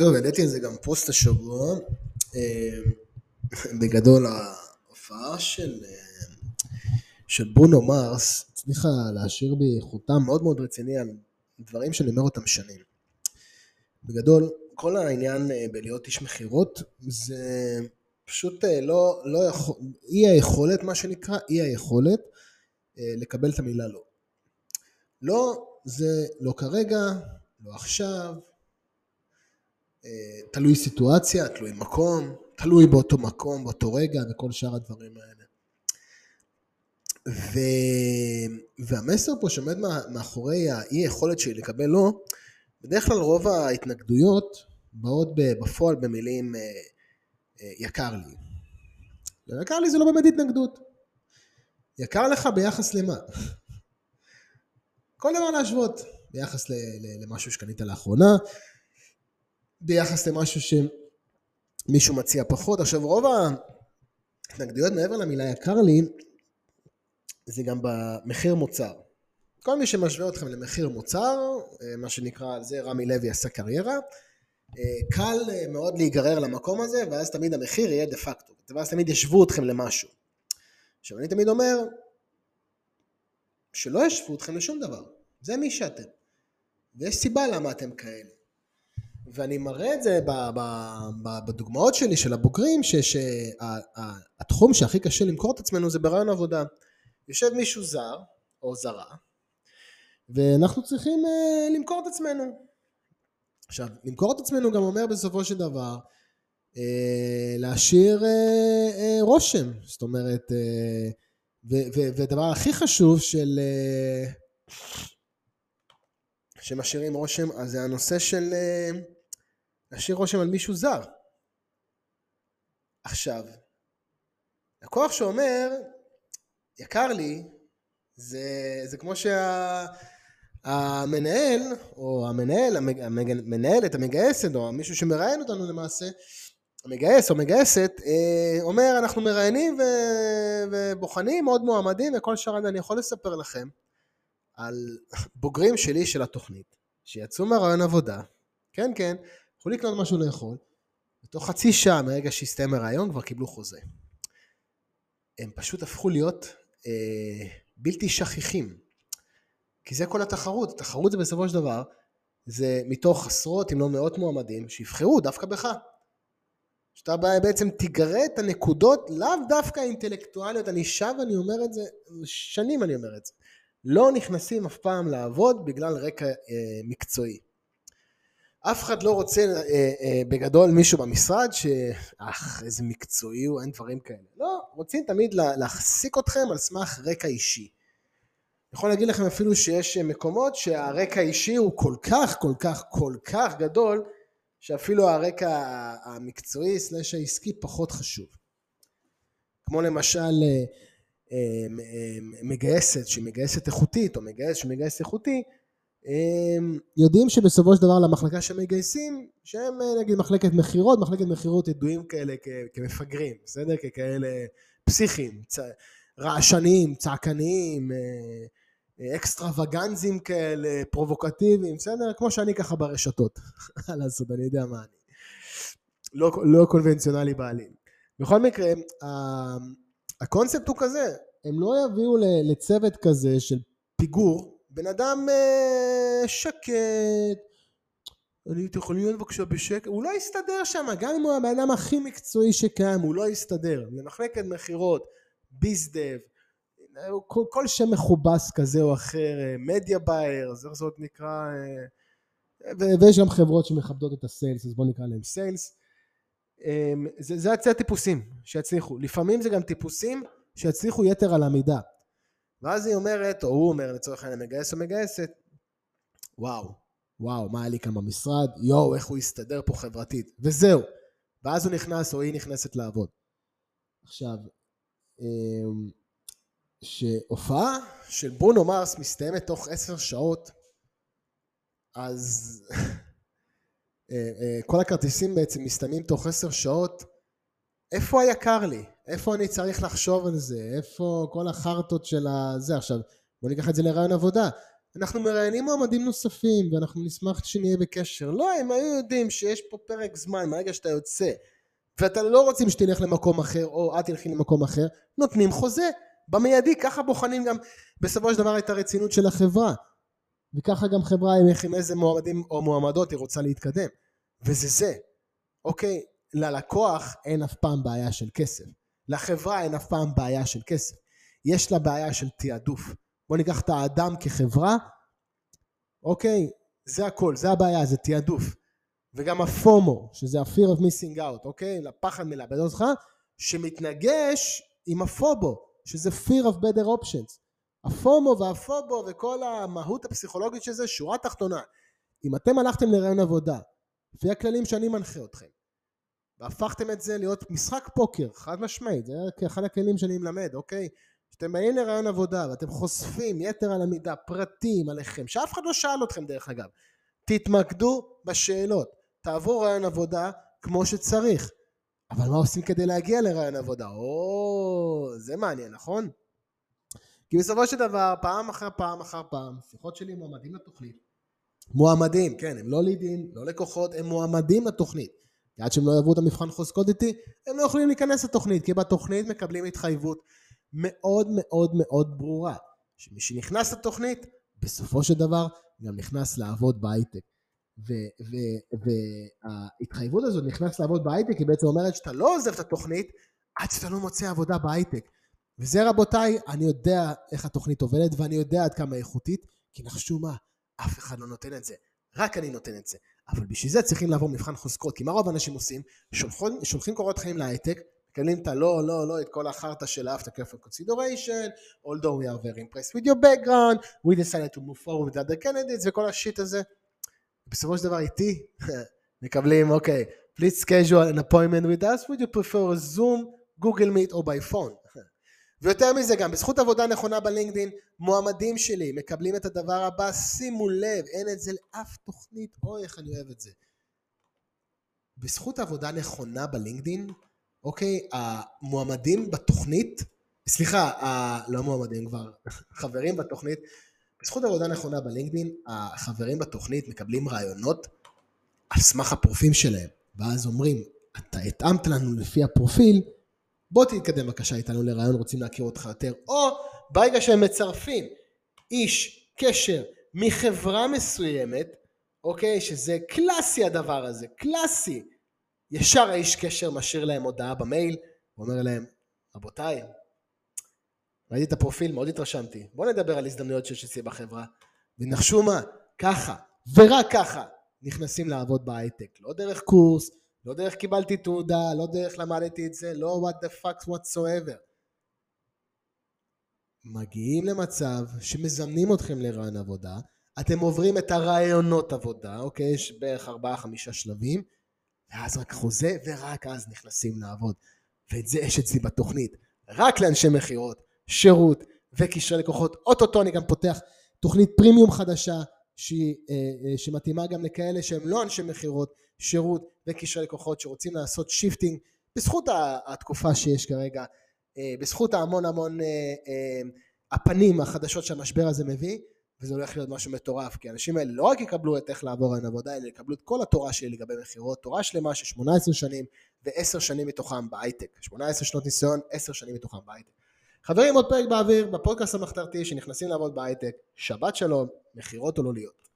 טוב, העליתי על זה גם פוסט השבוע. אה, בגדול, ההופעה של, אה, של בונו מרס הצליחה להשאיר בי חותם מאוד מאוד רציני על דברים שאני אומר אותם שנים. בגדול, כל העניין אה, בלהיות איש מכירות זה פשוט לא, לא יכול, אי היכולת, מה שנקרא, אי היכולת לקבל את המילה לא. לא זה לא כרגע, לא עכשיו, תלוי סיטואציה, תלוי מקום, תלוי באותו מקום, באותו רגע וכל שאר הדברים האלה. ו... והמסר פה שעומד מאחורי האי יכולת שלי לקבל לא, בדרך כלל רוב ההתנגדויות באות בפועל במילים אה, אה, יקר לי. יקר לי זה לא באמת התנגדות. יקר לך ביחס למה? כל דבר להשוות ביחס למשהו שקנית לאחרונה, ביחס למשהו שמישהו מציע פחות. עכשיו רוב ההתנגדויות מעבר למילה יקר לי זה גם במחיר מוצר. כל מי שמשווה אתכם למחיר מוצר, אה, מה שנקרא על זה רמי לוי עשה קריירה, אה, קל אה, מאוד להיגרר למקום הזה ואז תמיד המחיר יהיה דה פקטו, ואז תמיד ישוו אתכם למשהו. עכשיו אני תמיד אומר שלא ישוו אתכם לשום דבר, זה מי שאתם. ויש סיבה למה אתם כאלה. ואני מראה את זה בדוגמאות שלי של הבוגרים, שהתחום שהכי קשה למכור את עצמנו זה ברעיון עבודה. יושב מישהו זר, או זרה, ואנחנו צריכים uh, למכור את עצמנו. עכשיו, למכור את עצמנו גם אומר בסופו של דבר, uh, להשאיר uh, uh, רושם, זאת אומרת, uh, ודבר הכי חשוב של... Uh, שמשאירים רושם, אז זה הנושא של... Uh, להשאיר רושם על מישהו זר. עכשיו, לקוח שאומר, יקר לי, זה, זה כמו שהמנהל, שה, או המנהל, המנהלת, המגייסת, או מישהו שמראיין אותנו למעשה, המגייס או מגייסת, אה, אומר אנחנו מראיינים ובוחנים עוד מועמדים וכל שאר אני יכול לספר לכם על בוגרים שלי של התוכנית שיצאו מהרעיון עבודה, כן כן, יכלו לקנות משהו לאכול, בתוך חצי שעה מרגע שהסתיים הרעיון כבר קיבלו חוזה. הם פשוט הפכו להיות אה, בלתי שכיחים. כי זה כל התחרות, התחרות זה בסופו של דבר, זה מתוך עשרות אם לא מאות מועמדים שיבחרו דווקא בך. שאתה בעצם תגרה את הנקודות לאו דווקא האינטלקטואליות, אני שב ואני אומר את זה, שנים אני אומר את זה. לא נכנסים אף פעם לעבוד בגלל רקע אה, מקצועי. אף אחד לא רוצה אה, אה, בגדול מישהו במשרד שאך איזה מקצועי הוא, אין דברים כאלה. לא, רוצים תמיד להחזיק אתכם על סמך רקע אישי. יכול להגיד לכם אפילו שיש מקומות שהרקע האישי הוא כל כך כל כך כל כך גדול שאפילו הרקע המקצועי סלש העסקי פחות חשוב. כמו למשל אה, אה, אה, מגייסת שהיא מגייסת איכותית או מגייס שמגייס איכותי יודעים שבסופו של דבר למחלקה שמגייסים, שהם אה, נגיד מחלקת מכירות, מחלקת מכירות ידועים כאלה כמפגרים, בסדר? ככאלה פסיכיים, צ... רעשניים, צעקניים, אה, אה, אקסטרווגנזים כאלה, פרובוקטיביים, בסדר? כמו שאני ככה ברשתות, מה לעשות, אני יודע מה אני. לא, לא קונבנציונלי בעליל. בכל מקרה, הקונספט הוא כזה, הם לא יביאו לצוות כזה של פיגור, בן אדם אה, שקט, אני אתם יכולים להיות בבקשה בשקט, הוא לא יסתדר שם, גם אם הוא הבן אדם הכי מקצועי שקיים, הוא לא יסתדר. למחלקת מכירות, ביזדב, כל, כל שם מכובס כזה או אחר, מדיה בייר, איך זאת נקרא, אה, ויש גם חברות שמכבדות את הסיילס, אז בואו נקרא להם סיילס. אמ, זה, זה, זה הטיפוסים שיצליחו. לפעמים זה גם טיפוסים שיצליחו יתר על המידה. ואז היא אומרת, או הוא אומר לצורך העניין מגייס או מגייסת, וואו, וואו, מה היה לי כאן במשרד, יואו, איך הוא הסתדר פה חברתית, וזהו. ואז הוא נכנס או היא נכנסת לעבוד. עכשיו, אמ, שהופעה של ברונו מרס מסתיימת תוך עשר שעות, אז אה, אה, כל הכרטיסים בעצם מסתיימים תוך עשר שעות, איפה היקר לי? איפה אני צריך לחשוב על זה? איפה כל החרטות של הזה? עכשיו, בוא ניקח את זה לרעיון עבודה. אנחנו מראיינים מועמדים נוספים ואנחנו נשמח שנהיה בקשר. לא, הם היו יודעים שיש פה פרק זמן מהרגע שאתה יוצא ואתה לא רוצים שתלך למקום אחר או את תלכי למקום אחר, נותנים חוזה. במיידי, ככה בוחנים גם בסופו של דבר את הרצינות של החברה. וככה גם חברה עם איזה מועמדים או מועמדות היא רוצה להתקדם. וזה זה. אוקיי, ללקוח אין אף פעם בעיה של כסף. לחברה אין אף פעם בעיה של כסף. יש לה בעיה של תעדוף. בוא ניקח את האדם כחברה, אוקיי, זה הכל, זה הבעיה, זה תעדוף. וגם הפומו, שזה ה-fear of missing out, אוקיי? לפחד מלאבד אותך, שמתנגש עם הפובו, שזה fear of better options. הפומו והפובו וכל המהות הפסיכולוגית של זה, שורה תחתונה. אם אתם הלכתם לרעיון עבודה, לפי הכללים שאני מנחה אתכם, והפכתם את זה להיות משחק פוקר, חד משמעית, זה אחד הכלים שאני מלמד, אוקיי? כשאתם באים לרעיון עבודה ואתם חושפים יתר על המידה פרטים עליכם, שאף אחד לא שאל אתכם דרך אגב, תתמקדו בשאלות, תעבור רעיון עבודה כמו שצריך, אבל מה עושים כדי להגיע לרעיון עבודה? או, זה מעניין, נכון? כי בסופו של דבר, פעם אחר פעם אחר פעם, שיחות שלי מועמדים לתוכנית, מועמדים, כן, הם לא לידים, לא לקוחות, הם מועמדים לתוכנית. עד שהם לא יעברו את המבחן חוזקות איתי, הם לא יכולים להיכנס לתוכנית, כי בתוכנית מקבלים התחייבות מאוד מאוד מאוד ברורה, שמי שנכנס לתוכנית, בסופו של דבר גם נכנס לעבוד בהייטק. וההתחייבות הזאת נכנס לעבוד בהייטק, היא בעצם אומרת שאתה לא עוזב את התוכנית עד שאתה לא מוצא עבודה בהייטק. וזה רבותיי, אני יודע איך התוכנית עובדת ואני יודע עד כמה איכותית, כי נחשו מה, אף אחד לא נותן את זה, רק אני נותן את זה. אבל בשביל זה צריכים לעבור מבחן חוזקות, כי מה רוב האנשים עושים? שולחים, שולחים קורות חיים להייטק, מקבלים את הלא, לא, לא, את כל החרטא של after careful consideration, although we are very impressed with your background, we decided to move forward with other candidates וכל השיט הזה. בסופו של דבר איתי מקבלים, אוקיי, okay, please schedule an appointment with us, would you prefer a Zoom, Google Meet או by phone? ויותר מזה גם, בזכות עבודה נכונה בלינקדין, מועמדים שלי מקבלים את הדבר הבא, שימו לב, אין את זה לאף תוכנית, אוי איך אני אוהב את זה. בזכות עבודה נכונה בלינקדין, אוקיי, המועמדים בתוכנית, סליחה, ה... לא מועמדים כבר, חברים בתוכנית, בזכות עבודה נכונה בלינקדין, החברים בתוכנית מקבלים רעיונות על סמך הפרופיל שלהם, ואז אומרים, אתה התאמת לנו לפי הפרופיל, בוא תתקדם בבקשה איתנו לרעיון, רוצים להכיר אותך יותר, או ברגע שהם מצרפים איש קשר מחברה מסוימת, אוקיי, שזה קלאסי הדבר הזה, קלאסי, ישר האיש קשר משאיר להם הודעה במייל, ואומר להם, רבותיי, ראיתי את הפרופיל, מאוד התרשמתי, בואו נדבר על הזדמנויות שיש אצלי בחברה, ונחשו מה, ככה, ורק ככה, נכנסים לעבוד בהייטק, לא דרך קורס, לא דרך קיבלתי תעודה, לא דרך למדתי את זה, לא what the fuck whatsoever. מגיעים למצב שמזמנים אתכם לרעיון עבודה, אתם עוברים את הראיונות עבודה, אוקיי? יש בערך ארבעה חמישה שלבים, ואז רק חוזה, ורק אז נכנסים לעבוד. ואת זה יש אצלי בתוכנית. רק לאנשי מכירות, שירות וקשרי לקוחות. אוטוטו אני גם פותח תוכנית פרימיום חדשה, שהיא, אה, אה, שמתאימה גם לכאלה שהם לא אנשי מכירות, שירות וקשרי לקוחות שרוצים לעשות shifting בזכות התקופה שיש כרגע, אה, בזכות ההמון המון הפנים החדשות שהמשבר הזה מביא, וזה הולך להיות משהו מטורף, כי האנשים האלה לא רק יקבלו את איך לעבור על עבודה, אלא יקבלו את כל התורה שלי לגבי מכירות, תורה שלמה של 18 שנים ו-10 שנים מתוכם בהייטק, 18 שנות ניסיון, 10 שנים מתוכם בהייטק. חברים, עוד פרק באוויר, בפודקאסט המחתרתי שנכנסים לעבוד בהייטק, שבת שלום, מכירות או להיות.